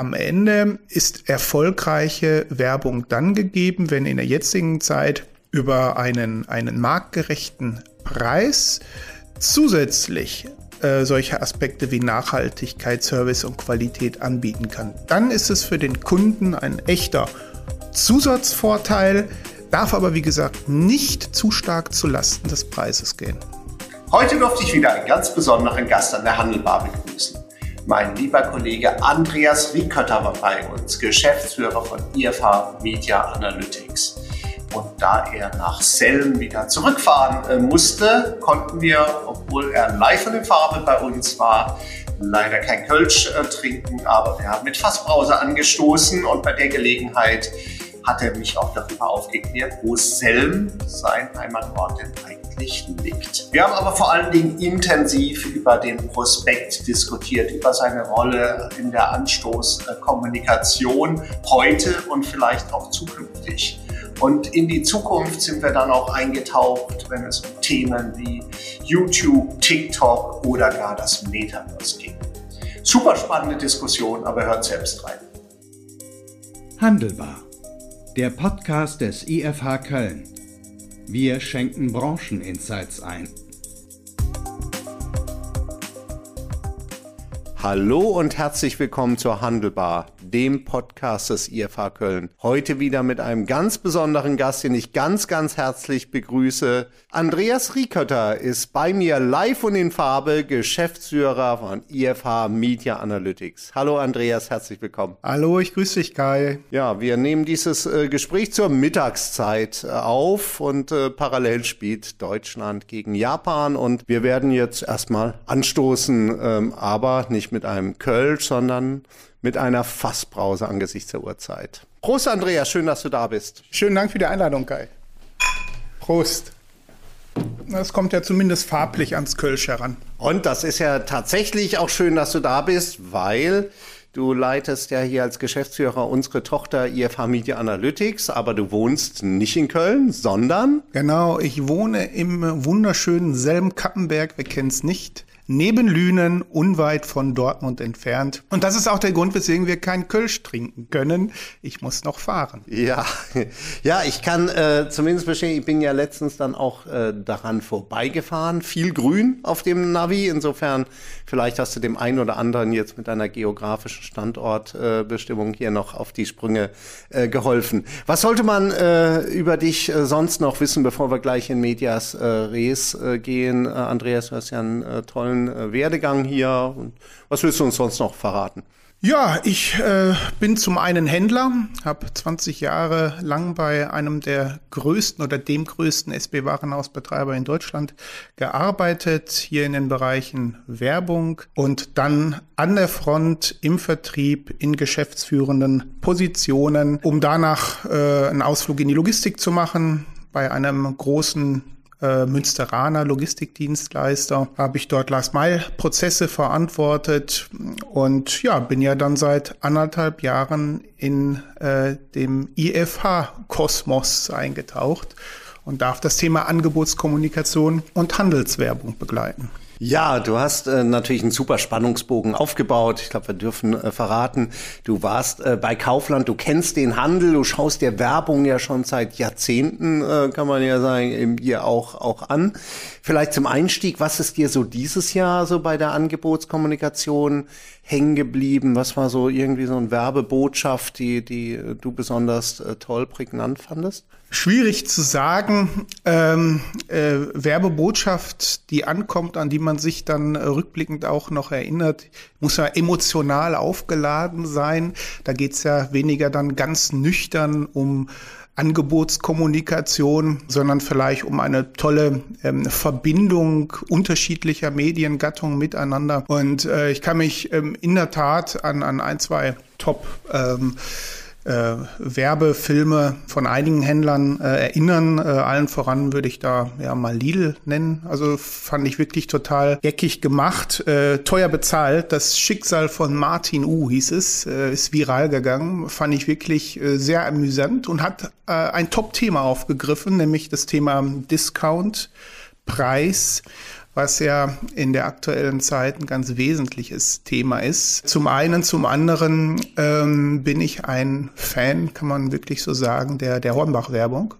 Am Ende ist erfolgreiche Werbung dann gegeben, wenn in der jetzigen Zeit über einen, einen marktgerechten Preis zusätzlich äh, solche Aspekte wie Nachhaltigkeit, Service und Qualität anbieten kann. Dann ist es für den Kunden ein echter Zusatzvorteil, darf aber wie gesagt nicht zu stark zu Lasten des Preises gehen. Heute durfte ich wieder einen ganz besonderen Gast an der Handelbar begrüßen. Mein lieber Kollege Andreas Riekötter war bei uns, Geschäftsführer von IFH Media Analytics. Und da er nach Selm wieder zurückfahren äh, musste, konnten wir, obwohl er live in der Farbe bei uns war, leider kein Kölsch äh, trinken, aber wir haben mit Fassbrause angestoßen und bei der Gelegenheit hat er mich auch darüber aufgeklärt, wo Selm, sein Heimatort, denn eigentlich liegt. Wir haben aber vor allen Dingen intensiv über den Prospekt diskutiert, über seine Rolle in der Anstoßkommunikation heute und vielleicht auch zukünftig. Und in die Zukunft sind wir dann auch eingetaucht, wenn es um Themen wie YouTube, TikTok oder gar das Metaverse ging. Super spannende Diskussion, aber hört selbst rein. Handelbar. Der Podcast des IFH Köln. Wir schenken Brancheninsights ein. Hallo und herzlich willkommen zur Handelbar, dem Podcast des IFH Köln. Heute wieder mit einem ganz besonderen Gast, den ich ganz, ganz herzlich begrüße. Andreas Riekötter ist bei mir live und in Farbe, Geschäftsführer von IFH Media Analytics. Hallo Andreas, herzlich willkommen. Hallo, ich grüße dich, Kai. Ja, wir nehmen dieses äh, Gespräch zur Mittagszeit äh, auf und äh, parallel spielt Deutschland gegen Japan und wir werden jetzt erstmal anstoßen, ähm, aber nicht mit einem Kölsch, sondern mit einer Fassbrause angesichts der Uhrzeit. Prost, Andreas, schön, dass du da bist. Schönen Dank für die Einladung, Kai. Prost. Das kommt ja zumindest farblich ans Kölsch heran. Und das ist ja tatsächlich auch schön, dass du da bist, weil du leitest ja hier als Geschäftsführer unsere Tochter IFH Media Analytics, aber du wohnst nicht in Köln, sondern? Genau, ich wohne im wunderschönen Selm-Kappenberg, wer kennt es nicht neben Lünen, unweit von Dortmund entfernt. Und das ist auch der Grund, weswegen wir kein Kölsch trinken können. Ich muss noch fahren. Ja, ja, ich kann äh, zumindest bestätigen, ich bin ja letztens dann auch äh, daran vorbeigefahren. Viel Grün auf dem Navi. Insofern, vielleicht hast du dem einen oder anderen jetzt mit deiner geografischen Standortbestimmung äh, hier noch auf die Sprünge äh, geholfen. Was sollte man äh, über dich äh, sonst noch wissen, bevor wir gleich in Medias äh, Res äh, gehen? Äh, Andreas, du hast ja einen äh, tollen äh, Werdegang hier. Und was willst du uns sonst noch verraten? Ja, ich äh, bin zum einen Händler, habe 20 Jahre lang bei einem der größten oder dem größten SB-Warenhausbetreiber in Deutschland gearbeitet, hier in den Bereichen Werbung und dann an der Front im Vertrieb in geschäftsführenden Positionen, um danach äh, einen Ausflug in die Logistik zu machen bei einem großen äh, Münsteraner Logistikdienstleister, habe ich dort Last-Mile-Prozesse verantwortet und ja, bin ja dann seit anderthalb Jahren in äh, dem IFH-Kosmos eingetaucht und darf das Thema Angebotskommunikation und Handelswerbung begleiten. Ja, du hast äh, natürlich einen super Spannungsbogen aufgebaut. Ich glaube, wir dürfen äh, verraten, du warst äh, bei Kaufland, du kennst den Handel, du schaust dir Werbung ja schon seit Jahrzehnten, äh, kann man ja sagen, eben hier auch, auch an. Vielleicht zum Einstieg, was ist dir so dieses Jahr so bei der Angebotskommunikation hängen geblieben? Was war so irgendwie so eine Werbebotschaft, die, die du besonders äh, toll, prägnant fandest? Schwierig zu sagen. Ähm, äh, Werbebotschaft, die ankommt, an die man sich dann äh, rückblickend auch noch erinnert, muss ja emotional aufgeladen sein. Da geht's ja weniger dann ganz nüchtern um Angebotskommunikation, sondern vielleicht um eine tolle ähm, Verbindung unterschiedlicher Mediengattungen miteinander. Und äh, ich kann mich ähm, in der Tat an, an ein, zwei Top ähm, äh, Werbefilme von einigen Händlern äh, erinnern. Äh, allen voran würde ich da ja mal Lidl nennen. Also fand ich wirklich total geckig gemacht, äh, teuer bezahlt. Das Schicksal von Martin U hieß es, äh, ist viral gegangen. Fand ich wirklich äh, sehr amüsant und hat ein Top-Thema aufgegriffen, nämlich das Thema Discount, Preis was ja in der aktuellen Zeit ein ganz wesentliches Thema ist. Zum einen, zum anderen ähm, bin ich ein Fan, kann man wirklich so sagen, der, der Hornbach-Werbung.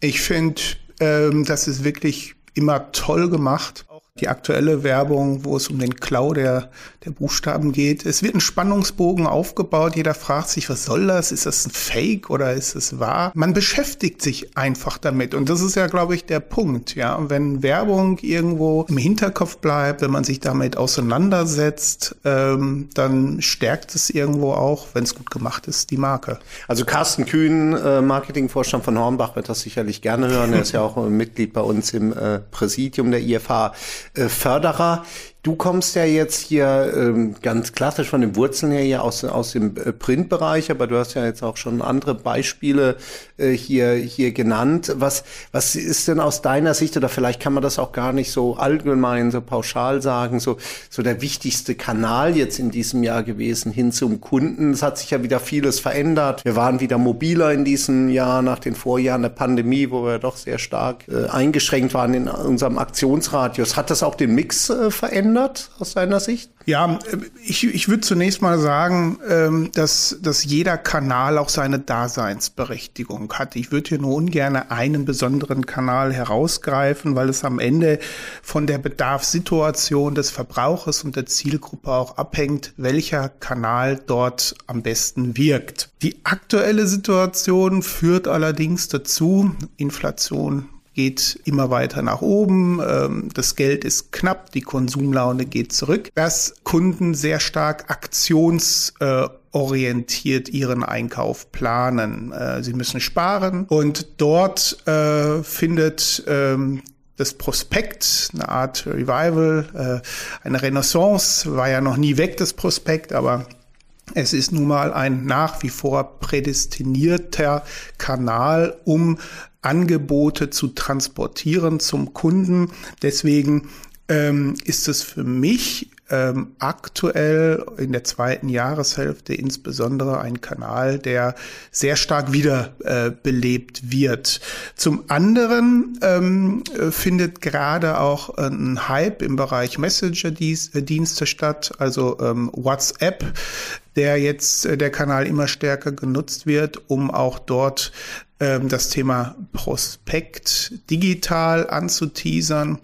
Ich finde, ähm, das ist wirklich immer toll gemacht die aktuelle Werbung, wo es um den Klau der, der Buchstaben geht. Es wird ein Spannungsbogen aufgebaut. Jeder fragt sich, was soll das? Ist das ein Fake oder ist es wahr? Man beschäftigt sich einfach damit. Und das ist ja, glaube ich, der Punkt. Ja, wenn Werbung irgendwo im Hinterkopf bleibt, wenn man sich damit auseinandersetzt, ähm, dann stärkt es irgendwo auch, wenn es gut gemacht ist, die Marke. Also Carsten Kühn, äh, Marketingvorstand von Hornbach, wird das sicherlich gerne hören. Er ist ja auch Mitglied bei uns im äh, Präsidium der IFH. Äh, Förderer. Du kommst ja jetzt hier ähm, ganz klassisch von den Wurzeln her hier aus, aus dem äh, Printbereich, aber du hast ja jetzt auch schon andere Beispiele äh, hier, hier genannt. Was, was ist denn aus deiner Sicht, oder vielleicht kann man das auch gar nicht so allgemein, so pauschal sagen, so, so der wichtigste Kanal jetzt in diesem Jahr gewesen hin zum Kunden? Es hat sich ja wieder vieles verändert. Wir waren wieder mobiler in diesem Jahr nach den Vorjahren der Pandemie, wo wir doch sehr stark äh, eingeschränkt waren in unserem Aktionsradius. Hat das auch den Mix äh, verändert? Verändert aus deiner Sicht? Ja, ich, ich würde zunächst mal sagen, ähm, dass, dass jeder Kanal auch seine Daseinsberechtigung hat. Ich würde hier nur ungern einen besonderen Kanal herausgreifen, weil es am Ende von der Bedarfssituation des Verbrauchers und der Zielgruppe auch abhängt, welcher Kanal dort am besten wirkt. Die aktuelle Situation führt allerdings dazu, Inflation geht immer weiter nach oben, ähm, das Geld ist knapp, die Konsumlaune geht zurück, dass Kunden sehr stark aktionsorientiert ihren Einkauf planen. Äh, sie müssen sparen und dort äh, findet ähm, das Prospekt, eine Art Revival, äh, eine Renaissance, war ja noch nie weg, das Prospekt, aber es ist nun mal ein nach wie vor prädestinierter Kanal, um Angebote zu transportieren zum Kunden. Deswegen ähm, ist es für mich ähm, aktuell in der zweiten Jahreshälfte insbesondere ein Kanal, der sehr stark wiederbelebt äh, wird. Zum anderen ähm, findet gerade auch ein Hype im Bereich Messenger-Dienste statt, also ähm, WhatsApp der jetzt äh, der Kanal immer stärker genutzt wird, um auch dort ähm, das Thema Prospekt digital anzuteasern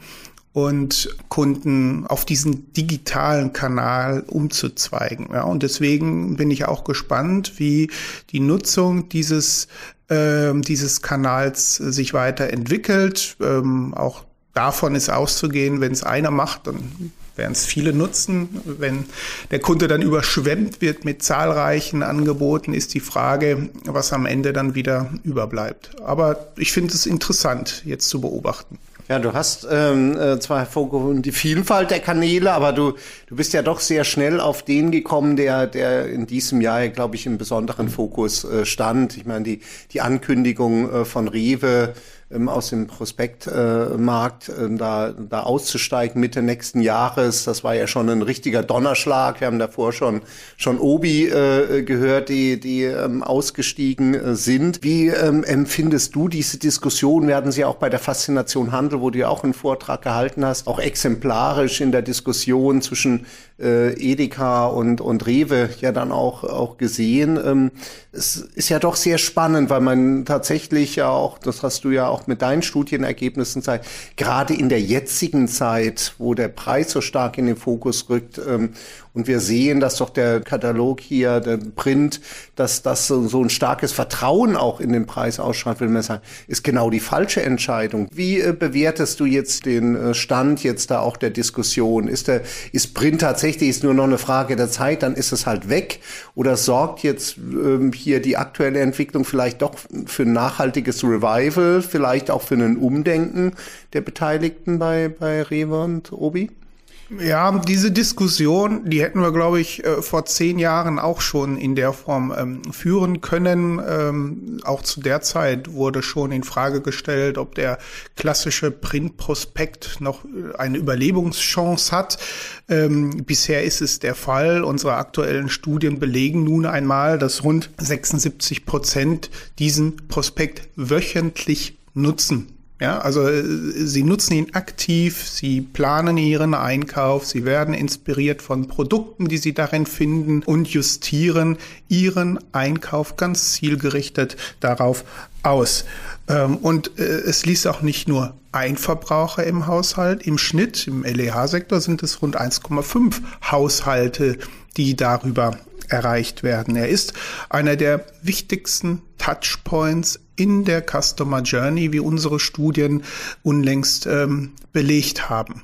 und Kunden auf diesen digitalen Kanal umzuzweigen. Ja, und deswegen bin ich auch gespannt, wie die Nutzung dieses, ähm, dieses Kanals sich weiterentwickelt. Ähm, auch davon ist auszugehen, wenn es einer macht, dann werden es viele nutzen. Wenn der Kunde dann überschwemmt wird mit zahlreichen Angeboten, ist die Frage, was am Ende dann wieder überbleibt. Aber ich finde es interessant, jetzt zu beobachten. Ja, du hast ähm, äh, zwar hervorgehoben die Vielfalt der Kanäle, aber du, du bist ja doch sehr schnell auf den gekommen, der, der in diesem Jahr, glaube ich, im besonderen Fokus äh, stand. Ich meine, die, die Ankündigung äh, von Rewe, ähm, aus dem Prospektmarkt äh, da, da auszusteigen Mitte nächsten Jahres. Das war ja schon ein richtiger Donnerschlag. Wir haben davor schon, schon Obi äh, gehört, die, die ähm, ausgestiegen äh, sind. Wie ähm, empfindest du diese Diskussion? Wir hatten sie auch bei der Faszination Handel, wo du ja auch einen Vortrag gehalten hast, auch exemplarisch in der Diskussion zwischen äh, Edeka und, und Rewe ja dann auch, auch gesehen. Ähm, es ist ja doch sehr spannend, weil man tatsächlich ja auch, das hast du ja auch mit deinen Studienergebnissen zeigt, gerade in der jetzigen Zeit, wo der Preis so stark in den Fokus rückt ähm, und wir sehen, dass doch der Katalog hier, der Print, dass das so, so ein starkes Vertrauen auch in den Preis ausschreibt, will man sagen, ist genau die falsche Entscheidung. Wie äh, bewertest du jetzt den äh, Stand jetzt da auch der Diskussion? Ist der, ist Print tatsächlich ist nur noch eine Frage der Zeit, dann ist es halt weg? Oder sorgt jetzt ähm, hier die aktuelle Entwicklung vielleicht doch für ein nachhaltiges Revival, vielleicht auch für ein Umdenken der Beteiligten bei, bei Rewe und Obi? Ja, diese Diskussion, die hätten wir, glaube ich, äh, vor zehn Jahren auch schon in der Form ähm, führen können. Ähm, auch zu der Zeit wurde schon in Frage gestellt, ob der klassische Printprospekt noch äh, eine Überlebungschance hat. Ähm, bisher ist es der Fall. Unsere aktuellen Studien belegen nun einmal, dass rund 76 Prozent diesen Prospekt wöchentlich nutzen. Ja, also äh, sie nutzen ihn aktiv, sie planen ihren Einkauf, sie werden inspiriert von Produkten, die sie darin finden und justieren ihren Einkauf ganz zielgerichtet darauf aus. Ähm, und äh, es liest auch nicht nur ein Verbraucher im Haushalt. Im Schnitt, im LEH-Sektor sind es rund 1,5 Haushalte, die darüber erreicht werden. Er ist einer der wichtigsten Touchpoints in der Customer Journey, wie unsere Studien unlängst ähm, belegt haben.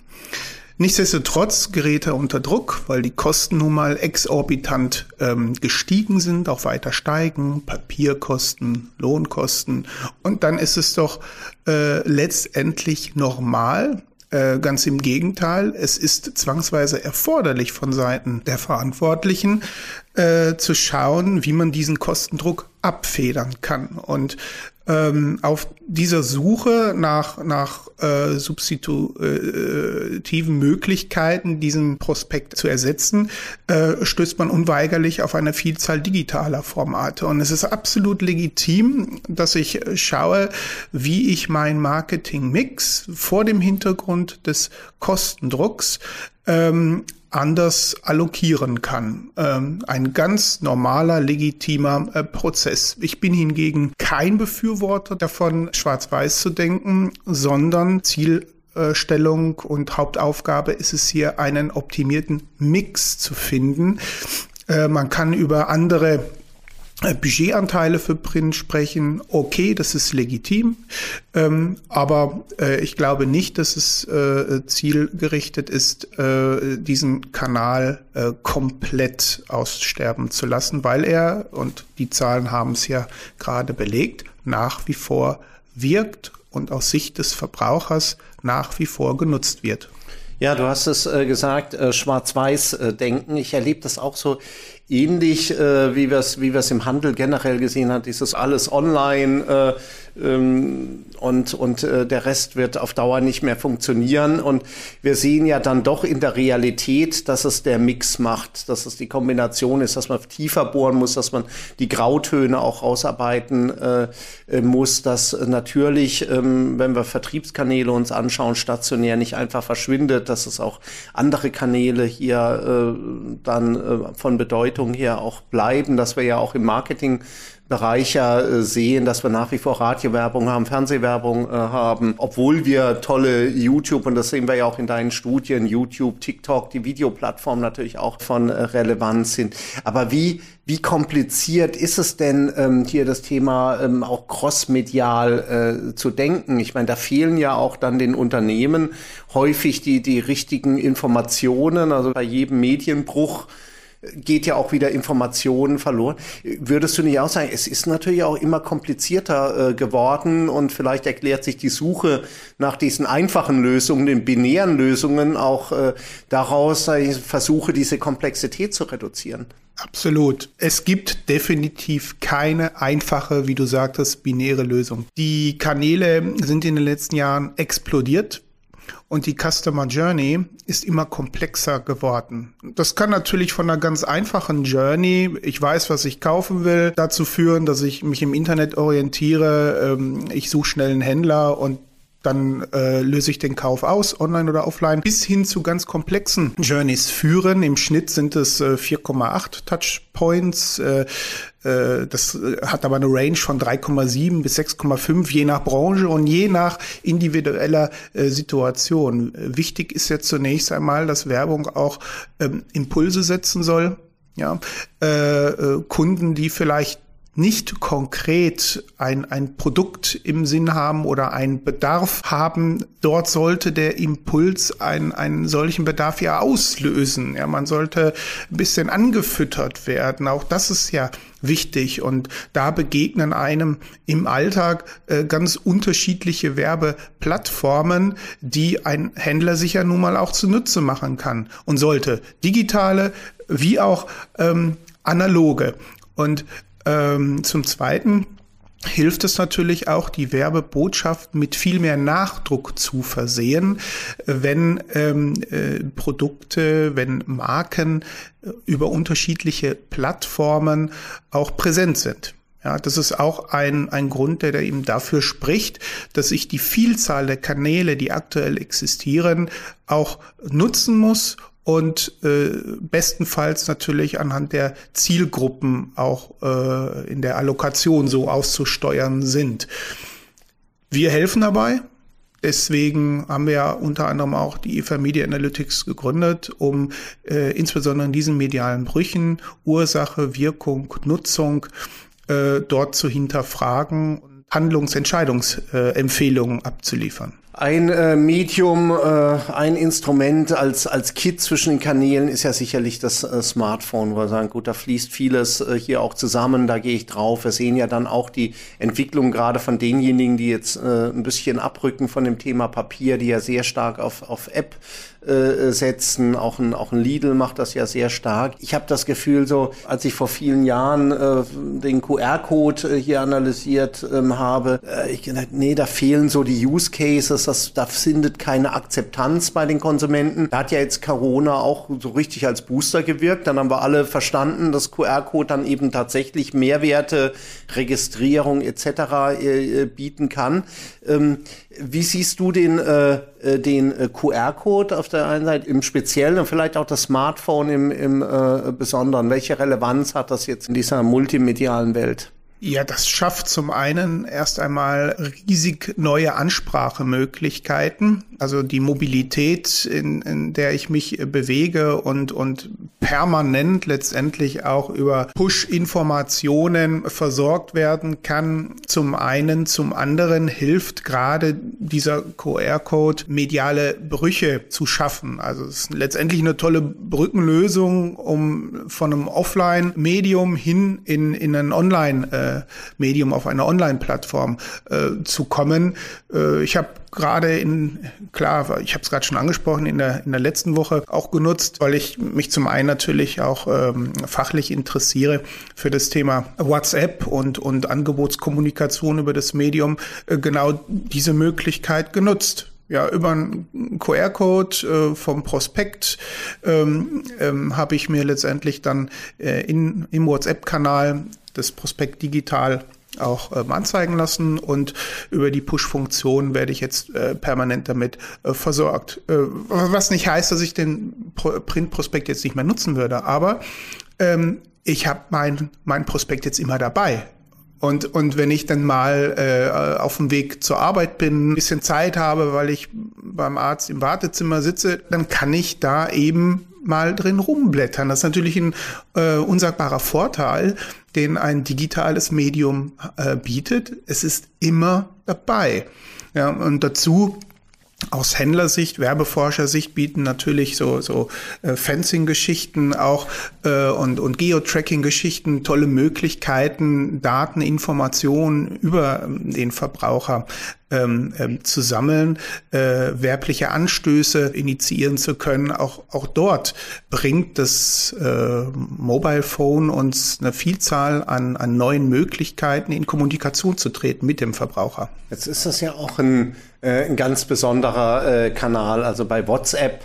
Nichtsdestotrotz gerät er unter Druck, weil die Kosten nun mal exorbitant ähm, gestiegen sind, auch weiter steigen, Papierkosten, Lohnkosten. Und dann ist es doch äh, letztendlich normal, äh, ganz im Gegenteil, es ist zwangsweise erforderlich von Seiten der Verantwortlichen äh, zu schauen, wie man diesen Kostendruck abfedern kann. Und ähm, auf dieser Suche nach, nach äh, substitutiven Möglichkeiten, diesen Prospekt zu ersetzen, äh, stößt man unweigerlich auf eine Vielzahl digitaler Formate. Und es ist absolut legitim, dass ich schaue, wie ich mein Marketing-Mix vor dem Hintergrund des Kostendrucks ähm, anders allokieren kann. Ähm, ein ganz normaler, legitimer äh, Prozess. Ich bin hingegen kein Befürworter davon, schwarz-weiß zu denken, sondern Zielstellung und Hauptaufgabe ist es hier, einen optimierten Mix zu finden. Äh, man kann über andere äh, Budgetanteile für Print sprechen, okay, das ist legitim, ähm, aber äh, ich glaube nicht, dass es äh, zielgerichtet ist, äh, diesen Kanal äh, komplett aussterben zu lassen, weil er, und die Zahlen haben es ja gerade belegt, nach wie vor wirkt und aus Sicht des Verbrauchers nach wie vor genutzt wird. Ja, du hast es äh, gesagt, äh, Schwarz-Weiß-Denken. Äh, ich erlebe das auch so ähnlich, äh, wie wir es wie wir's im Handel generell gesehen haben. Dieses alles online, äh, ähm, und, und äh, der Rest wird auf Dauer nicht mehr funktionieren. Und wir sehen ja dann doch in der Realität, dass es der Mix macht, dass es die Kombination ist, dass man tiefer bohren muss, dass man die Grautöne auch rausarbeiten äh, äh muss, dass natürlich, ähm, wenn wir Vertriebskanäle uns anschauen, stationär nicht einfach verschwindet, dass es auch andere Kanäle hier äh, dann äh, von Bedeutung her auch bleiben, dass wir ja auch im Marketing Bereich ja äh, sehen, dass wir nach wie vor Radiowerbung haben, Fernsehwerbung äh, haben, obwohl wir tolle YouTube, und das sehen wir ja auch in deinen Studien, YouTube, TikTok, die Videoplattformen natürlich auch von äh, Relevanz sind. Aber wie, wie kompliziert ist es denn, ähm, hier das Thema ähm, auch crossmedial äh, zu denken? Ich meine, da fehlen ja auch dann den Unternehmen häufig die, die richtigen Informationen, also bei jedem Medienbruch geht ja auch wieder Informationen verloren. Würdest du nicht auch sagen, es ist natürlich auch immer komplizierter äh, geworden und vielleicht erklärt sich die Suche nach diesen einfachen Lösungen, den binären Lösungen auch äh, daraus, ich versuche, diese Komplexität zu reduzieren? Absolut. Es gibt definitiv keine einfache, wie du sagtest, binäre Lösung. Die Kanäle sind in den letzten Jahren explodiert. Und die Customer Journey ist immer komplexer geworden. Das kann natürlich von einer ganz einfachen Journey, ich weiß, was ich kaufen will, dazu führen, dass ich mich im Internet orientiere, ähm, ich suche schnell einen Händler und dann äh, löse ich den Kauf aus, online oder offline, bis hin zu ganz komplexen Journeys führen. Im Schnitt sind es äh, 4,8 Touchpoints. Äh, das hat aber eine Range von 3,7 bis 6,5, je nach Branche und je nach individueller äh, Situation. Wichtig ist ja zunächst einmal, dass Werbung auch ähm, Impulse setzen soll. Ja, äh, äh, Kunden, die vielleicht nicht konkret ein, ein Produkt im Sinn haben oder einen Bedarf haben, dort sollte der Impuls einen, einen solchen Bedarf ja auslösen. Ja, man sollte ein bisschen angefüttert werden. Auch das ist ja wichtig. Und da begegnen einem im Alltag äh, ganz unterschiedliche Werbeplattformen, die ein Händler sich ja nun mal auch zunutze machen kann und sollte. Digitale wie auch ähm, analoge. Und ähm, zum Zweiten hilft es natürlich auch, die Werbebotschaften mit viel mehr Nachdruck zu versehen, wenn ähm, äh, Produkte, wenn Marken äh, über unterschiedliche Plattformen auch präsent sind. Ja, das ist auch ein, ein Grund, der eben dafür spricht, dass ich die Vielzahl der Kanäle, die aktuell existieren, auch nutzen muss und äh, bestenfalls natürlich anhand der Zielgruppen auch äh, in der Allokation so auszusteuern sind. Wir helfen dabei. Deswegen haben wir ja unter anderem auch die EFA Media Analytics gegründet, um äh, insbesondere in diesen medialen Brüchen Ursache, Wirkung, Nutzung äh, dort zu hinterfragen und Handlungsentscheidungsempfehlungen äh, abzuliefern ein äh, Medium, äh, ein Instrument als, als Kit zwischen den Kanälen ist ja sicherlich das äh, Smartphone, wo wir sagen, gut, da fließt vieles äh, hier auch zusammen, da gehe ich drauf. Wir sehen ja dann auch die Entwicklung gerade von denjenigen, die jetzt äh, ein bisschen abrücken von dem Thema Papier, die ja sehr stark auf, auf App äh, setzen. Auch ein, auch ein Lidl macht das ja sehr stark. Ich habe das Gefühl, so als ich vor vielen Jahren äh, den QR-Code äh, hier analysiert ähm, habe, äh, ich gedacht, nee, da fehlen so die Use Cases, das, da findet keine Akzeptanz bei den Konsumenten. Da hat ja jetzt Corona auch so richtig als Booster gewirkt. Dann haben wir alle verstanden, dass QR-Code dann eben tatsächlich Mehrwerte, Registrierung etc. Äh, bieten kann. Ähm, wie siehst du den, äh, äh den äh, QR-Code auf der einen Seite im Speziellen und vielleicht auch das Smartphone im, im äh, Besonderen? Welche Relevanz hat das jetzt in dieser multimedialen Welt? Ja, das schafft zum einen erst einmal riesig neue Ansprachemöglichkeiten, also die Mobilität, in, in der ich mich bewege und, und permanent letztendlich auch über Push-Informationen versorgt werden kann. Zum einen, zum anderen hilft gerade dieser QR-Code, mediale Brüche zu schaffen. Also es ist letztendlich eine tolle Brückenlösung, um von einem Offline-Medium hin in, in ein Online- Medium auf einer Online-Plattform äh, zu kommen. Äh, ich habe gerade in, klar, ich habe es gerade schon angesprochen, in der, in der letzten Woche auch genutzt, weil ich mich zum einen natürlich auch ähm, fachlich interessiere für das Thema WhatsApp und, und Angebotskommunikation über das Medium, äh, genau diese Möglichkeit genutzt ja, über einen QR-Code äh, vom Prospekt ähm, ähm, habe ich mir letztendlich dann äh, in, im WhatsApp-Kanal das Prospekt digital auch ähm, anzeigen lassen und über die Push-Funktion werde ich jetzt äh, permanent damit äh, versorgt. Äh, was nicht heißt, dass ich den Pro Print-Prospekt jetzt nicht mehr nutzen würde, aber ähm, ich habe mein, mein Prospekt jetzt immer dabei. Und, und wenn ich dann mal äh, auf dem Weg zur Arbeit bin, ein bisschen Zeit habe, weil ich beim Arzt im Wartezimmer sitze, dann kann ich da eben mal drin rumblättern. Das ist natürlich ein äh, unsagbarer Vorteil, den ein digitales Medium äh, bietet. Es ist immer dabei. Ja, und dazu aus Händlersicht, Werbeforschersicht bieten natürlich so, so äh, Fencing-Geschichten auch äh, und, und Geotracking-Geschichten tolle Möglichkeiten, Daten, Informationen über ähm, den Verbraucher ähm, ähm, zu sammeln, äh, werbliche Anstöße initiieren zu können. Auch, auch dort bringt das äh, Mobile Phone uns eine Vielzahl an, an neuen Möglichkeiten, in Kommunikation zu treten mit dem Verbraucher. Jetzt ist das ja auch ein, äh, ein ganz besonderer äh, Kanal. Also bei WhatsApp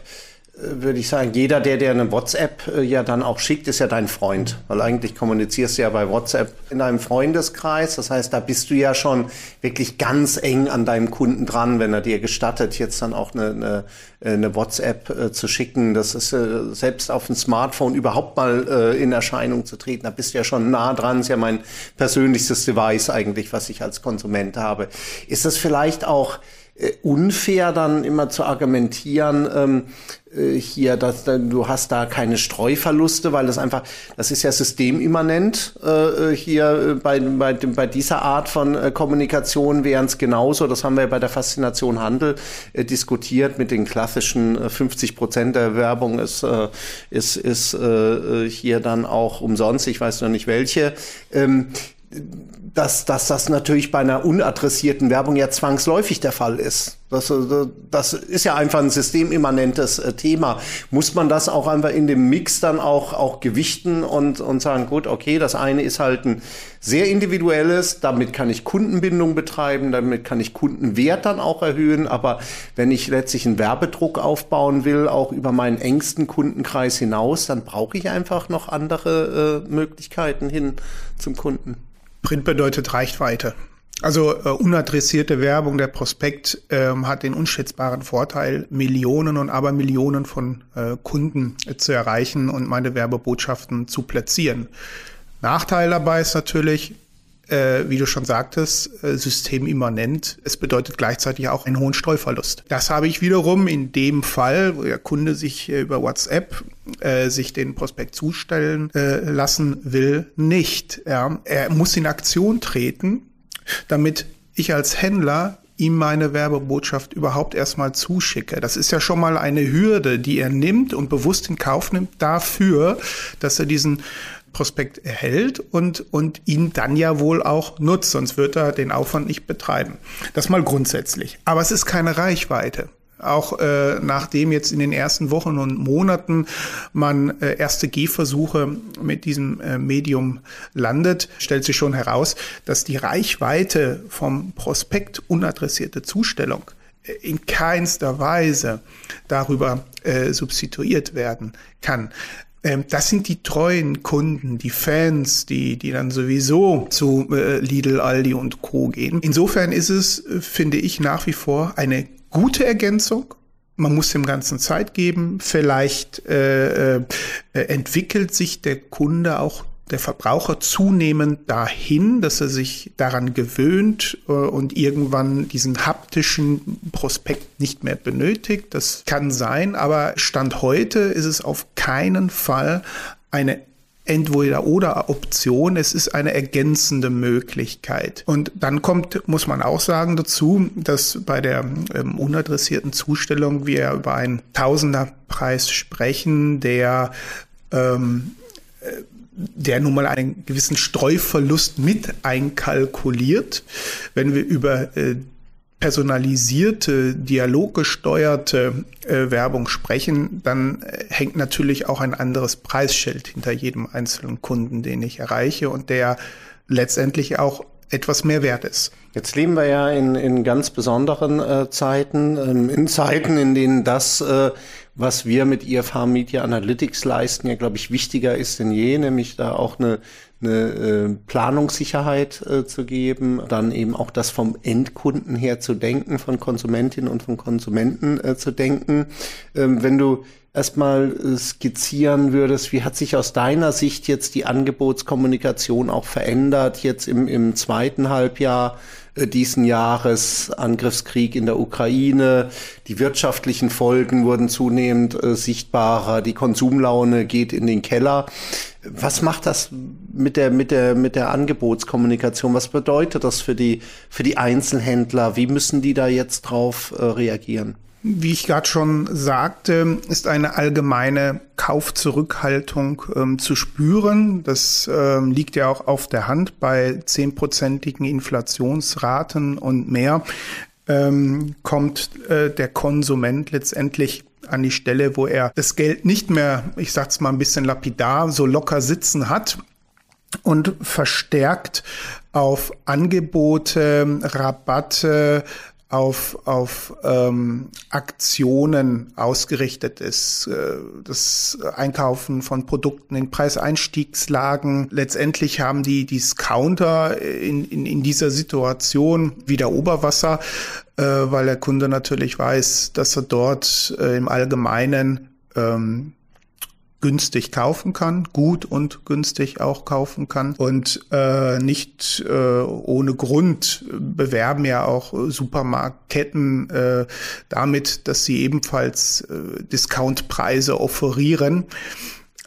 würde ich sagen, jeder, der dir eine WhatsApp äh, ja dann auch schickt, ist ja dein Freund. Weil eigentlich kommunizierst du ja bei WhatsApp in deinem Freundeskreis. Das heißt, da bist du ja schon wirklich ganz eng an deinem Kunden dran, wenn er dir gestattet, jetzt dann auch eine, eine, eine WhatsApp äh, zu schicken. Das ist äh, selbst auf dem Smartphone überhaupt mal in Erscheinung zu treten. Da bist du ja schon nah dran. Ist ja mein persönlichstes Device eigentlich, was ich als Konsument habe. Ist das vielleicht auch unfair dann immer zu argumentieren, ähm, äh, hier, dass du hast da keine Streuverluste, weil das einfach, das ist ja systemimmanent äh, äh hier äh, bei, bei, bei dieser Art von äh, Kommunikation wären es genauso. Das haben wir bei der Faszination Handel äh, diskutiert mit den klassischen äh, 50 Prozent der Werbung ist, äh, ist, ist äh, hier dann auch umsonst. Ich weiß noch nicht welche. Ähm, dass, dass das natürlich bei einer unadressierten Werbung ja zwangsläufig der Fall ist. Das, äh, das ist ja einfach ein systemimmanentes äh, Thema. Muss man das auch einfach in dem Mix dann auch, auch gewichten und, und sagen, gut, okay, das eine ist halt ein sehr individuelles, damit kann ich Kundenbindung betreiben, damit kann ich Kundenwert dann auch erhöhen, aber wenn ich letztlich einen Werbedruck aufbauen will, auch über meinen engsten Kundenkreis hinaus, dann brauche ich einfach noch andere äh, Möglichkeiten hin zum Kunden. Print bedeutet Reichweite. Also äh, unadressierte Werbung, der Prospekt ähm, hat den unschätzbaren Vorteil, Millionen und Abermillionen von äh, Kunden äh, zu erreichen und meine Werbebotschaften zu platzieren. Nachteil dabei ist natürlich, äh, wie du schon sagtest, äh, systemimmanent. Es bedeutet gleichzeitig auch einen hohen Streuverlust. Das habe ich wiederum in dem Fall, wo der Kunde sich äh, über WhatsApp äh, sich den Prospekt zustellen äh, lassen will, nicht. Ja. Er muss in Aktion treten, damit ich als Händler ihm meine Werbebotschaft überhaupt erstmal zuschicke. Das ist ja schon mal eine Hürde, die er nimmt und bewusst in Kauf nimmt dafür, dass er diesen Prospekt erhält und, und ihn dann ja wohl auch nutzt, sonst wird er den Aufwand nicht betreiben. Das mal grundsätzlich. Aber es ist keine Reichweite. Auch äh, nachdem jetzt in den ersten Wochen und Monaten man äh, erste Gehversuche mit diesem äh, Medium landet, stellt sich schon heraus, dass die Reichweite vom Prospekt unadressierte Zustellung äh, in keinster Weise darüber äh, substituiert werden kann. Ähm, das sind die treuen Kunden, die Fans, die, die dann sowieso zu äh, Lidl, Aldi und Co. gehen. Insofern ist es, äh, finde ich, nach wie vor eine gute Ergänzung. Man muss dem Ganzen Zeit geben. Vielleicht äh, äh, entwickelt sich der Kunde auch der Verbraucher zunehmend dahin, dass er sich daran gewöhnt äh, und irgendwann diesen haptischen Prospekt nicht mehr benötigt. Das kann sein, aber Stand heute ist es auf keinen Fall eine Entweder-oder-Option, es ist eine ergänzende Möglichkeit. Und dann kommt, muss man auch sagen dazu, dass bei der ähm, unadressierten Zustellung wir über einen Tausenderpreis sprechen, der ähm, der nun mal einen gewissen Streuverlust mit einkalkuliert. Wenn wir über äh, personalisierte, dialoggesteuerte äh, Werbung sprechen, dann äh, hängt natürlich auch ein anderes Preisschild hinter jedem einzelnen Kunden, den ich erreiche und der letztendlich auch etwas mehr wert ist. Jetzt leben wir ja in, in ganz besonderen äh, Zeiten, ähm, in Zeiten, in denen das äh, was wir mit IFH Media Analytics leisten, ja, glaube ich, wichtiger ist denn je, nämlich da auch eine, eine äh, Planungssicherheit äh, zu geben, dann eben auch das vom Endkunden her zu denken, von Konsumentinnen und von Konsumenten äh, zu denken. Ähm, wenn du erstmal äh, skizzieren würdest, wie hat sich aus deiner Sicht jetzt die Angebotskommunikation auch verändert, jetzt im, im zweiten Halbjahr äh, diesen Jahres, Angriffskrieg in der Ukraine, die wirtschaftlichen Folgen wurden zunehmend äh, sichtbarer, die Konsumlaune geht in den Keller. Was macht das mit der, mit der, mit der Angebotskommunikation? Was bedeutet das für die, für die Einzelhändler? Wie müssen die da jetzt drauf äh, reagieren? Wie ich gerade schon sagte, ist eine allgemeine Kaufzurückhaltung ähm, zu spüren. Das ähm, liegt ja auch auf der Hand bei zehnprozentigen Inflationsraten und mehr. Ähm, kommt äh, der Konsument letztendlich an die Stelle, wo er das Geld nicht mehr, ich sag's mal ein bisschen lapidar, so locker sitzen hat und verstärkt auf Angebote, Rabatte, auf, auf ähm, Aktionen ausgerichtet ist. Äh, das Einkaufen von Produkten in Preiseinstiegslagen. Letztendlich haben die Discounter in, in, in dieser Situation wieder Oberwasser, äh, weil der Kunde natürlich weiß, dass er dort äh, im Allgemeinen ähm, günstig kaufen kann, gut und günstig auch kaufen kann und äh, nicht äh, ohne Grund bewerben ja auch Supermarktketten äh, damit, dass sie ebenfalls äh, Discountpreise offerieren.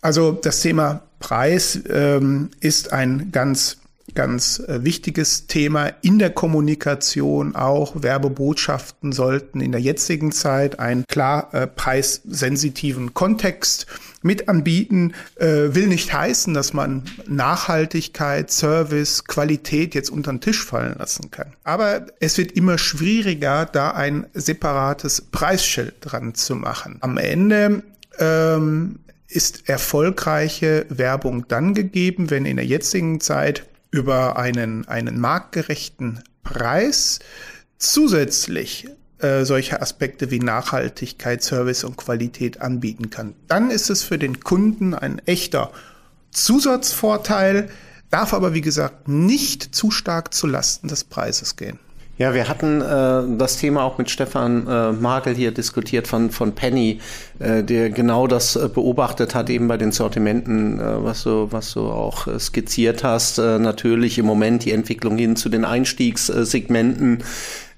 Also das Thema Preis ähm, ist ein ganz ganz äh, wichtiges Thema in der Kommunikation auch. Werbebotschaften sollten in der jetzigen Zeit einen klar äh, preissensitiven Kontext mit anbieten. Äh, will nicht heißen, dass man Nachhaltigkeit, Service, Qualität jetzt unter den Tisch fallen lassen kann. Aber es wird immer schwieriger, da ein separates Preisschild dran zu machen. Am Ende ähm, ist erfolgreiche Werbung dann gegeben, wenn in der jetzigen Zeit über einen, einen marktgerechten Preis zusätzlich äh, solche Aspekte wie Nachhaltigkeit, Service und Qualität anbieten kann. Dann ist es für den Kunden ein echter Zusatzvorteil, darf aber, wie gesagt, nicht zu stark zu des Preises gehen. Ja, wir hatten äh, das Thema auch mit Stefan äh, Magel hier diskutiert von, von Penny, äh, der genau das äh, beobachtet hat, eben bei den Sortimenten, äh, was, du, was du auch äh, skizziert hast. Äh, natürlich im Moment die Entwicklung hin zu den Einstiegssegmenten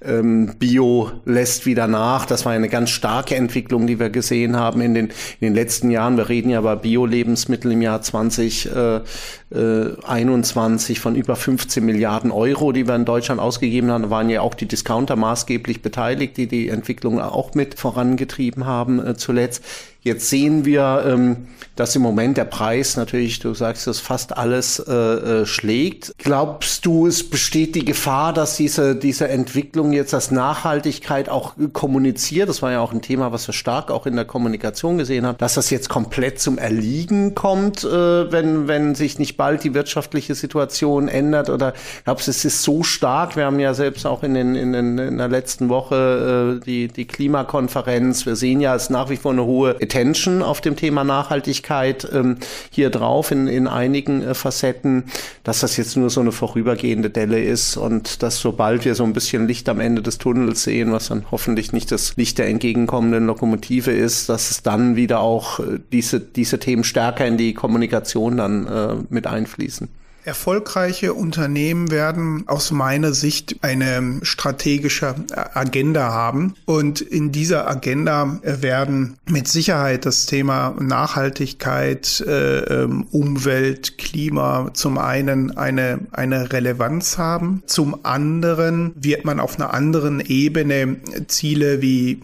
ähm, Bio lässt wieder nach. Das war eine ganz starke Entwicklung, die wir gesehen haben in den, in den letzten Jahren. Wir reden ja über Bio-Lebensmittel im Jahr 2021 äh, von über 15 Milliarden Euro, die wir in Deutschland ausgegeben haben. Da waren ja auch die Discounter maßgeblich beteiligt, die die Entwicklung auch mit vorangetrieben haben äh, zuletzt. Jetzt sehen wir, ähm, dass im Moment der Preis natürlich, du sagst es, fast alles äh, äh, schlägt. Glaubst du, es besteht die Gefahr, dass diese, diese Entwicklung jetzt als Nachhaltigkeit auch kommuniziert? Das war ja auch ein Thema, was wir stark auch in der Kommunikation gesehen haben, dass das jetzt komplett zum Erliegen kommt, äh, wenn, wenn sich nicht bald die wirtschaftliche Situation ändert? Oder glaubst du, es ist so stark? Wir haben ja selbst auch in, den, in, den, in der letzten Woche äh, die, die Klimakonferenz. Wir sehen ja, es ist nach wie vor eine hohe Attention auf dem Thema Nachhaltigkeit ähm, hier drauf in, in einigen äh, Facetten, dass das jetzt nur so eine vorübergehende Delle ist und dass sobald wir so ein bisschen Licht am Ende des Tunnels sehen, was dann hoffentlich nicht das Licht der entgegenkommenden Lokomotive ist, dass es dann wieder auch äh, diese, diese Themen stärker in die Kommunikation dann äh, mit einfließen. Erfolgreiche Unternehmen werden aus meiner Sicht eine strategische Agenda haben. Und in dieser Agenda werden mit Sicherheit das Thema Nachhaltigkeit, äh, ähm, Umwelt, Klima zum einen eine, eine Relevanz haben. Zum anderen wird man auf einer anderen Ebene Ziele wie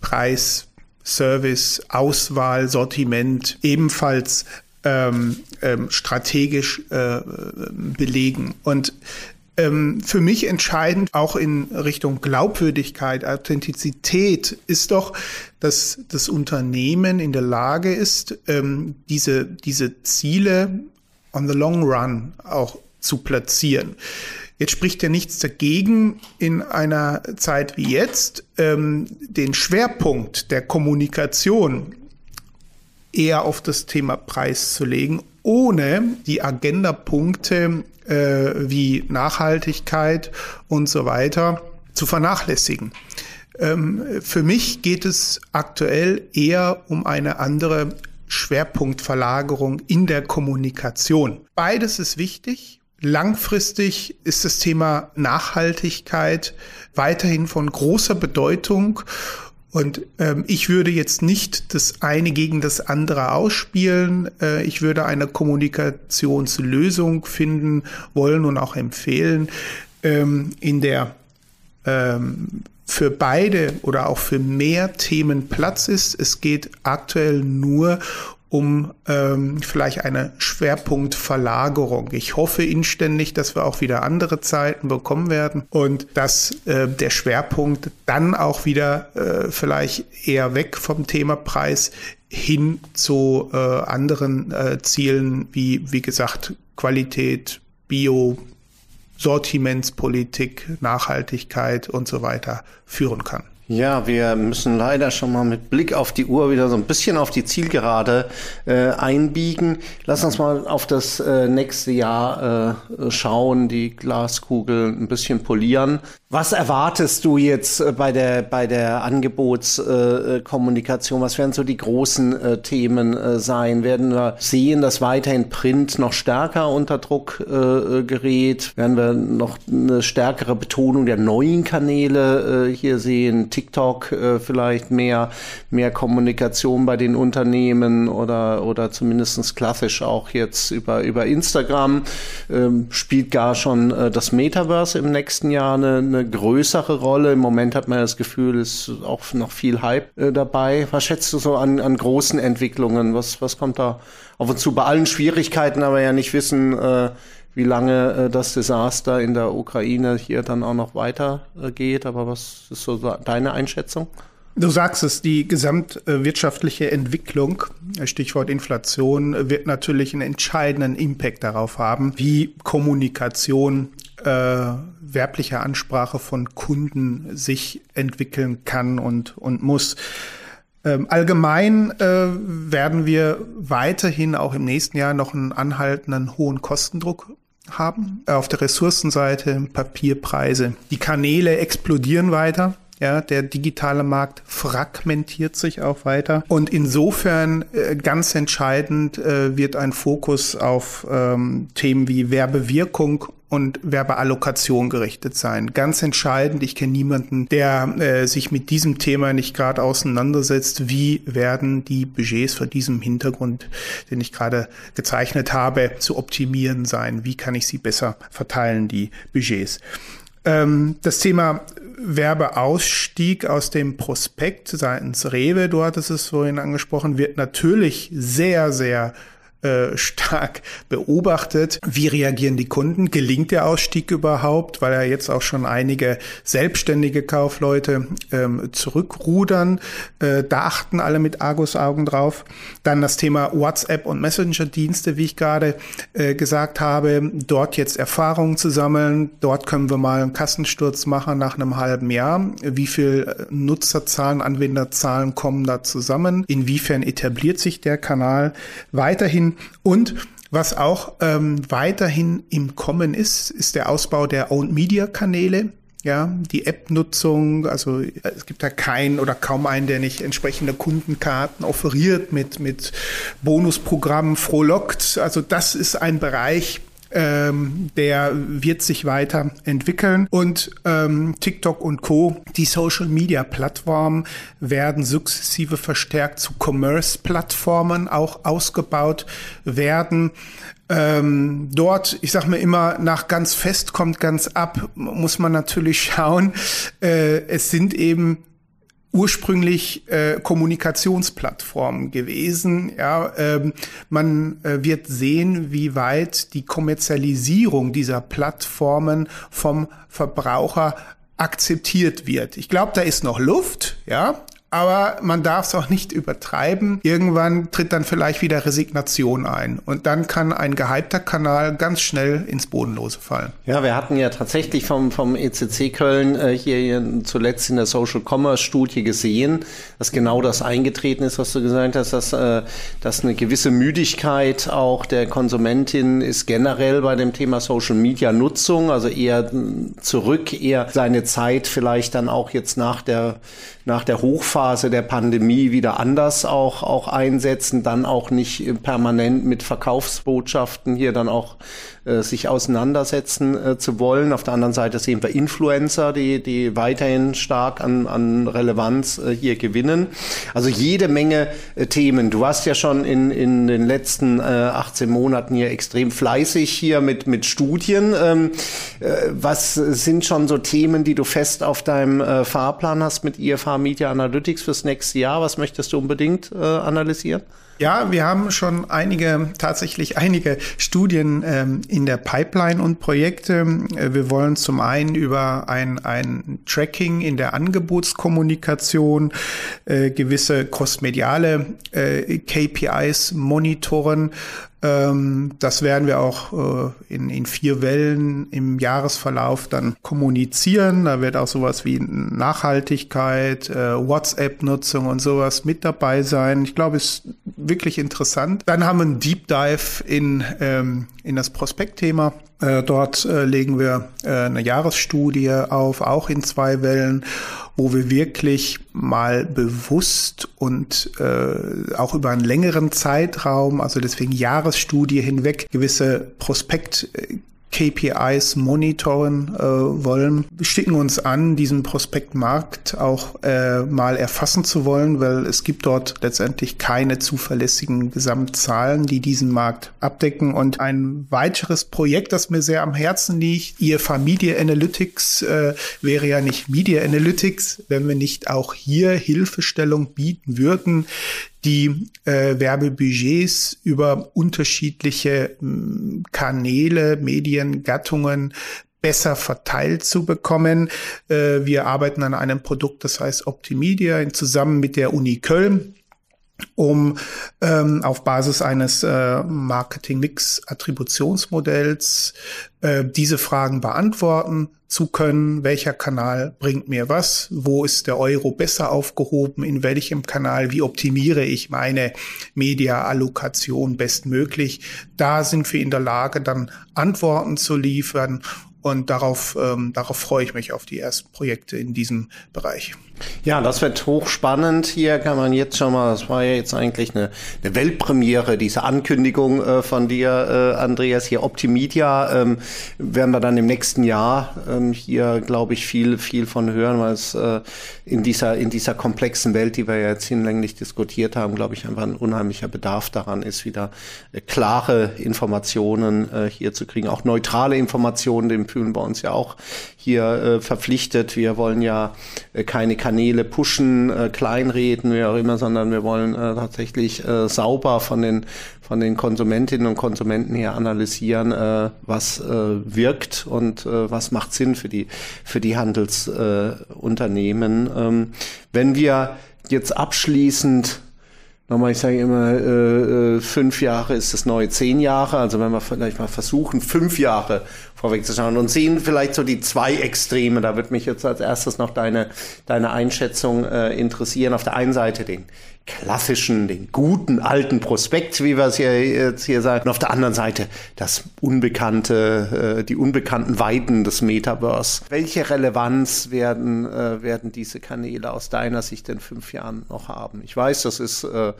Preis, Service, Auswahl, Sortiment ebenfalls ähm, ähm, strategisch äh, belegen. Und ähm, für mich entscheidend, auch in Richtung Glaubwürdigkeit, Authentizität, ist doch, dass das Unternehmen in der Lage ist, ähm, diese, diese Ziele on the long run auch zu platzieren. Jetzt spricht ja nichts dagegen, in einer Zeit wie jetzt ähm, den Schwerpunkt der Kommunikation eher auf das Thema Preis zu legen, ohne die Agendapunkte äh, wie Nachhaltigkeit und so weiter zu vernachlässigen. Ähm, für mich geht es aktuell eher um eine andere Schwerpunktverlagerung in der Kommunikation. Beides ist wichtig. Langfristig ist das Thema Nachhaltigkeit weiterhin von großer Bedeutung und ähm, ich würde jetzt nicht das eine gegen das andere ausspielen. Äh, ich würde eine Kommunikationslösung finden wollen und auch empfehlen, ähm, in der ähm, für beide oder auch für mehr Themen Platz ist. Es geht aktuell nur um ähm, vielleicht eine Schwerpunktverlagerung. Ich hoffe inständig, dass wir auch wieder andere Zeiten bekommen werden und dass äh, der Schwerpunkt dann auch wieder äh, vielleicht eher weg vom Thema Preis hin zu äh, anderen äh, Zielen wie, wie gesagt, Qualität, Bio, Sortimentspolitik, Nachhaltigkeit und so weiter führen kann. Ja, wir müssen leider schon mal mit Blick auf die Uhr wieder so ein bisschen auf die Zielgerade äh, einbiegen. Lass uns mal auf das äh, nächste Jahr äh, schauen, die Glaskugel ein bisschen polieren. Was erwartest du jetzt äh, bei der, bei der Angebotskommunikation? Was werden so die großen äh, Themen äh, sein? Werden wir sehen, dass weiterhin Print noch stärker unter Druck gerät? Werden wir noch eine stärkere Betonung der neuen Kanäle hier sehen? TikTok vielleicht mehr, mehr Kommunikation bei den Unternehmen oder, oder zumindest klassisch auch jetzt über, über Instagram? Ähm, spielt gar schon das Metaverse im nächsten Jahr eine, eine größere Rolle. Im Moment hat man das Gefühl, es ist auch noch viel Hype äh, dabei. Was schätzt du so an, an großen Entwicklungen? Was, was kommt da auf uns zu? Bei allen Schwierigkeiten, aber ja nicht wissen, äh, wie lange äh, das Desaster in der Ukraine hier dann auch noch weitergeht. Aber was ist so deine Einschätzung? Du sagst es, die gesamtwirtschaftliche Entwicklung, Stichwort Inflation, wird natürlich einen entscheidenden Impact darauf haben, wie Kommunikation äh, werbliche Ansprache von Kunden sich entwickeln kann und, und muss. Ähm, allgemein äh, werden wir weiterhin auch im nächsten Jahr noch einen anhaltenden hohen Kostendruck haben. Auf der Ressourcenseite Papierpreise. Die Kanäle explodieren weiter. Ja, der digitale Markt fragmentiert sich auch weiter. Und insofern äh, ganz entscheidend äh, wird ein Fokus auf ähm, Themen wie Werbewirkung und Werbeallokation gerichtet sein. Ganz entscheidend, ich kenne niemanden, der äh, sich mit diesem Thema nicht gerade auseinandersetzt. Wie werden die Budgets vor diesem Hintergrund, den ich gerade gezeichnet habe, zu optimieren sein? Wie kann ich sie besser verteilen, die Budgets? Ähm, das Thema Werbeausstieg aus dem Prospekt seitens Rewe, du hattest es vorhin angesprochen, wird natürlich sehr, sehr äh, stark beobachtet. Wie reagieren die Kunden? Gelingt der Ausstieg überhaupt? Weil ja jetzt auch schon einige selbstständige Kaufleute ähm, zurückrudern. Äh, da achten alle mit Argus-Augen drauf. Dann das Thema WhatsApp und Messenger-Dienste, wie ich gerade äh, gesagt habe. Dort jetzt Erfahrungen zu sammeln. Dort können wir mal einen Kassensturz machen nach einem halben Jahr. Wie viel Nutzerzahlen, Anwenderzahlen kommen da zusammen? Inwiefern etabliert sich der Kanal? Weiterhin und was auch ähm, weiterhin im Kommen ist, ist der Ausbau der Owned Media Kanäle. Ja, die App-Nutzung, also es gibt da keinen oder kaum einen, der nicht entsprechende Kundenkarten offeriert mit, mit Bonusprogrammen frohlockt. Also das ist ein Bereich, ähm, der wird sich weiter entwickeln und ähm, TikTok und Co. Die Social Media Plattformen werden sukzessive verstärkt zu Commerce Plattformen auch ausgebaut werden. Ähm, dort, ich sag mir immer, nach ganz fest kommt ganz ab, muss man natürlich schauen. Äh, es sind eben ursprünglich äh, Kommunikationsplattformen gewesen. Ja, ähm, man äh, wird sehen, wie weit die Kommerzialisierung dieser Plattformen vom Verbraucher akzeptiert wird. Ich glaube, da ist noch Luft, ja, aber man darf es auch nicht übertreiben. Irgendwann tritt dann vielleicht wieder Resignation ein und dann kann ein gehypter Kanal ganz schnell ins Bodenlose fallen. Ja, wir hatten ja tatsächlich vom, vom ECC Köln äh, hier zuletzt in der Social Commerce Studie gesehen, dass genau das eingetreten ist, was du gesagt hast, dass, äh, dass eine gewisse Müdigkeit auch der Konsumentin ist generell bei dem Thema Social Media Nutzung, also eher zurück, eher seine Zeit vielleicht dann auch jetzt nach der nach der Hochphase der Pandemie wieder anders auch, auch einsetzen, dann auch nicht permanent mit Verkaufsbotschaften hier dann auch äh, sich auseinandersetzen äh, zu wollen. Auf der anderen Seite sehen wir Influencer, die, die weiterhin stark an, an Relevanz äh, hier gewinnen. Also jede Menge äh, Themen. Du warst ja schon in, in den letzten äh, 18 Monaten hier extrem fleißig hier mit, mit Studien. Ähm, äh, was sind schon so Themen, die du fest auf deinem äh, Fahrplan hast mit IFH Media Analytics fürs nächste Jahr? Was möchtest du unbedingt äh, analysieren? Ja, wir haben schon einige, tatsächlich einige Studien ähm, in der Pipeline und Projekte. Äh, wir wollen zum einen über ein, ein Tracking in der Angebotskommunikation äh, gewisse crossmediale äh, KPIs monitoren das werden wir auch äh, in, in vier Wellen im Jahresverlauf dann kommunizieren. Da wird auch sowas wie Nachhaltigkeit, äh, WhatsApp-Nutzung und sowas mit dabei sein. Ich glaube, ist wirklich interessant. Dann haben wir einen Deep Dive in, ähm, in das Prospektthema. Äh, dort legen wir eine Jahresstudie auf, auch in zwei Wellen wo wir wirklich mal bewusst und äh, auch über einen längeren Zeitraum, also deswegen Jahresstudie hinweg, gewisse Prospekt KPIs monitoren äh, wollen. Wir schicken uns an, diesen Prospektmarkt auch äh, mal erfassen zu wollen, weil es gibt dort letztendlich keine zuverlässigen Gesamtzahlen, die diesen Markt abdecken. Und ein weiteres Projekt, das mir sehr am Herzen liegt, IFA Media Analytics, äh, wäre ja nicht Media Analytics, wenn wir nicht auch hier Hilfestellung bieten würden, die äh, Werbebudgets über unterschiedliche mh, hm, Kanäle, Medien, Gattungen besser verteilt zu bekommen. Äh, wir arbeiten an einem Produkt, das heißt Optimedia, zusammen mit der Uni Köln um ähm, auf Basis eines äh, Marketing-Mix-Attributionsmodells äh, diese Fragen beantworten zu können. Welcher Kanal bringt mir was? Wo ist der Euro besser aufgehoben? In welchem Kanal? Wie optimiere ich meine Media-Allokation bestmöglich? Da sind wir in der Lage, dann Antworten zu liefern und darauf, ähm, darauf freue ich mich auf die ersten Projekte in diesem Bereich. Ja, das wird hochspannend. Hier kann man jetzt schon mal, das war ja jetzt eigentlich eine, eine Weltpremiere, diese Ankündigung äh, von dir, äh, Andreas, hier Optimedia, ähm, werden wir dann im nächsten Jahr ähm, hier, glaube ich, viel, viel von hören, weil es äh, in dieser, in dieser komplexen Welt, die wir ja jetzt hinlänglich diskutiert haben, glaube ich, einfach ein unheimlicher Bedarf daran ist, wieder äh, klare Informationen äh, hier zu kriegen, auch neutrale Informationen, dem fühlen wir uns ja auch hier äh, verpflichtet. Wir wollen ja äh, keine Kanäle pushen, äh, kleinreden, wie auch immer, sondern wir wollen äh, tatsächlich äh, sauber von den von den Konsumentinnen und Konsumenten her analysieren, äh, was äh, wirkt und äh, was macht Sinn für die für die Handelsunternehmen. ähm, wenn wir jetzt abschließend Nochmal, ich sage immer, äh, äh, fünf Jahre ist das neue zehn Jahre. Also wenn wir vielleicht mal versuchen, fünf Jahre vorwegzuschauen und sehen vielleicht so die zwei Extreme. Da wird mich jetzt als erstes noch deine, deine Einschätzung äh, interessieren. Auf der einen Seite den klassischen, den guten alten Prospekt, wie wir es hier jetzt hier sagen. Und auf der anderen Seite das unbekannte, äh, die unbekannten Weiten des Metaverse. Welche Relevanz werden, äh, werden diese Kanäle aus deiner Sicht in fünf Jahren noch haben? Ich weiß, das ist äh,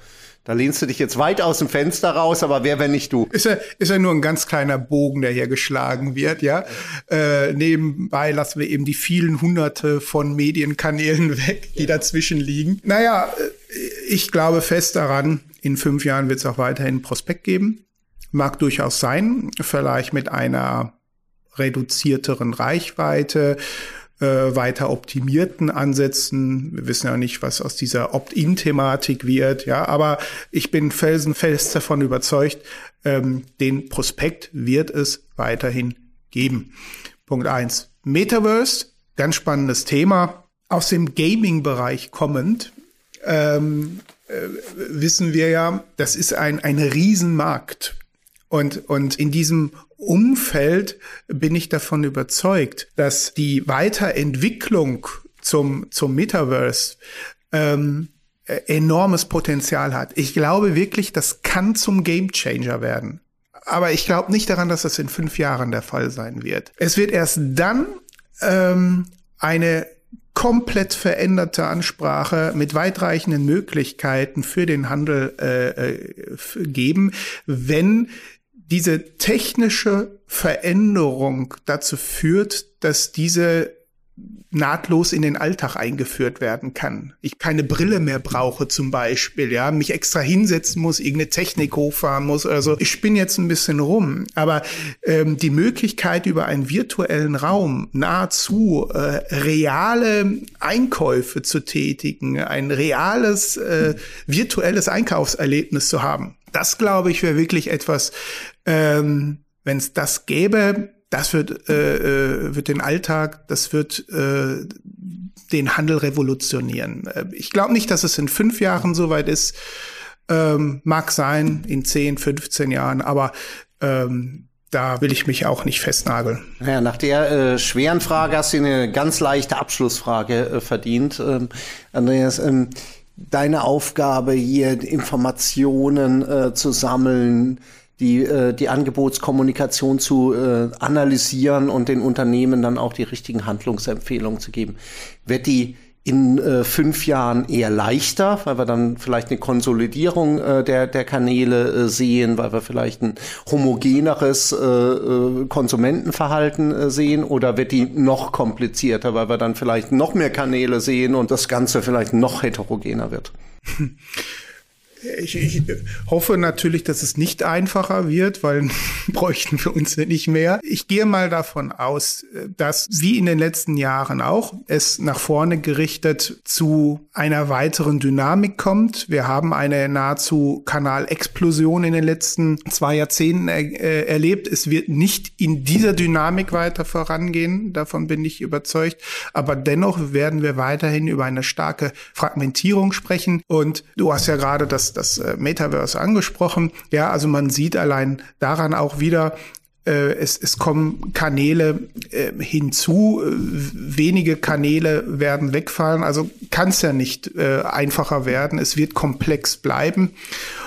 da lehnst du dich jetzt weit aus dem Fenster raus, aber wer, wenn nicht du? Ist ja, ist ja nur ein ganz kleiner Bogen, der hier geschlagen wird, ja. Äh, nebenbei lassen wir eben die vielen hunderte von Medienkanälen weg, die dazwischen liegen. Naja, äh, ich glaube fest daran, in fünf Jahren wird es auch weiterhin Prospekt geben. Mag durchaus sein, vielleicht mit einer reduzierteren Reichweite, äh, weiter optimierten Ansätzen. Wir wissen ja nicht, was aus dieser Opt-in-Thematik wird, ja, aber ich bin felsenfest davon überzeugt, ähm, den Prospekt wird es weiterhin geben. Punkt eins. Metaverse, ganz spannendes Thema. Aus dem Gaming-Bereich kommend, ähm, äh, wissen wir ja, das ist ein, ein Riesenmarkt. Und, und in diesem Umfeld bin ich davon überzeugt, dass die Weiterentwicklung zum, zum Metaverse ähm, enormes Potenzial hat. Ich glaube wirklich, das kann zum Gamechanger werden. Aber ich glaube nicht daran, dass das in fünf Jahren der Fall sein wird. Es wird erst dann ähm, eine komplett veränderte Ansprache mit weitreichenden Möglichkeiten für den Handel äh, äh geben, wenn diese technische Veränderung dazu führt, dass diese nahtlos in den Alltag eingeführt werden kann. Ich keine Brille mehr brauche zum Beispiel, ja, mich extra hinsetzen muss, irgendeine Technik hochfahren muss oder so. Ich spinne jetzt ein bisschen rum, aber ähm, die Möglichkeit über einen virtuellen Raum nahezu äh, reale Einkäufe zu tätigen, ein reales äh, virtuelles Einkaufserlebnis zu haben, das glaube ich wäre wirklich etwas, ähm, wenn es das gäbe, das wird, äh, äh, wird den Alltag, das wird äh, den Handel revolutionieren. Äh, ich glaube nicht, dass es in fünf Jahren soweit ist. Ähm, mag sein, in 10, 15 Jahren, aber ähm, da will ich mich auch nicht festnageln. Ja, nach der äh, schweren Frage hast du eine ganz leichte Abschlussfrage äh, verdient, ähm, Andreas. Ähm, deine Aufgabe hier, Informationen äh, zu sammeln, die, äh, die Angebotskommunikation zu äh, analysieren und den Unternehmen dann auch die richtigen Handlungsempfehlungen zu geben. Wird die in äh, fünf Jahren eher leichter, weil wir dann vielleicht eine Konsolidierung äh, der, der Kanäle äh, sehen, weil wir vielleicht ein homogeneres äh, äh, Konsumentenverhalten äh, sehen oder wird die noch komplizierter, weil wir dann vielleicht noch mehr Kanäle sehen und das Ganze vielleicht noch heterogener wird? Ich, ich, hoffe natürlich, dass es nicht einfacher wird, weil bräuchten wir uns nicht mehr. Ich gehe mal davon aus, dass wie in den letzten Jahren auch es nach vorne gerichtet zu einer weiteren Dynamik kommt. Wir haben eine nahezu Kanalexplosion in den letzten zwei Jahrzehnten er, äh, erlebt. Es wird nicht in dieser Dynamik weiter vorangehen. Davon bin ich überzeugt. Aber dennoch werden wir weiterhin über eine starke Fragmentierung sprechen. Und du hast ja gerade das, das äh, Metaverse angesprochen. Ja, also man sieht allein daran auch wieder, äh, es, es kommen Kanäle äh, hinzu, äh, wenige Kanäle werden wegfallen, also kann es ja nicht äh, einfacher werden, es wird komplex bleiben.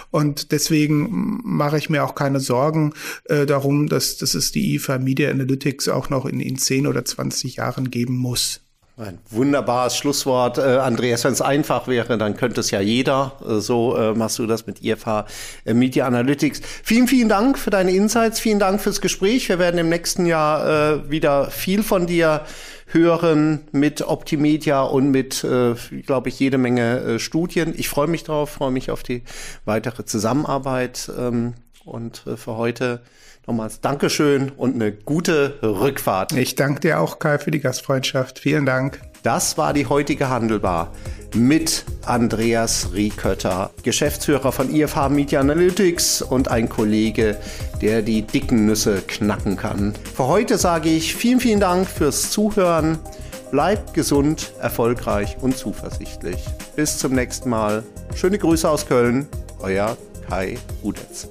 Und deswegen mache ich mir auch keine Sorgen äh, darum, dass, dass es die IFA Media Analytics auch noch in, in 10 oder 20 Jahren geben muss. Ein wunderbares Schlusswort, äh, Andreas. Wenn es einfach wäre, dann könnte es ja jeder. Äh, so äh, machst du das mit IFH äh, Media Analytics. Vielen, vielen Dank für deine Insights. Vielen Dank fürs Gespräch. Wir werden im nächsten Jahr äh, wieder viel von dir hören mit Optimedia und mit, äh, glaube ich, jede Menge äh, Studien. Ich freue mich drauf, freue mich auf die weitere Zusammenarbeit. Ähm, und äh, für heute nochmals Dankeschön und eine gute Rückfahrt. Ich danke dir auch, Kai, für die Gastfreundschaft. Vielen Dank. Das war die heutige Handelbar mit Andreas Riekötter, Geschäftsführer von IFH Media Analytics und ein Kollege, der die dicken Nüsse knacken kann. Für heute sage ich vielen, vielen Dank fürs Zuhören. Bleibt gesund, erfolgreich und zuversichtlich. Bis zum nächsten Mal. Schöne Grüße aus Köln, euer Kai Rudetz.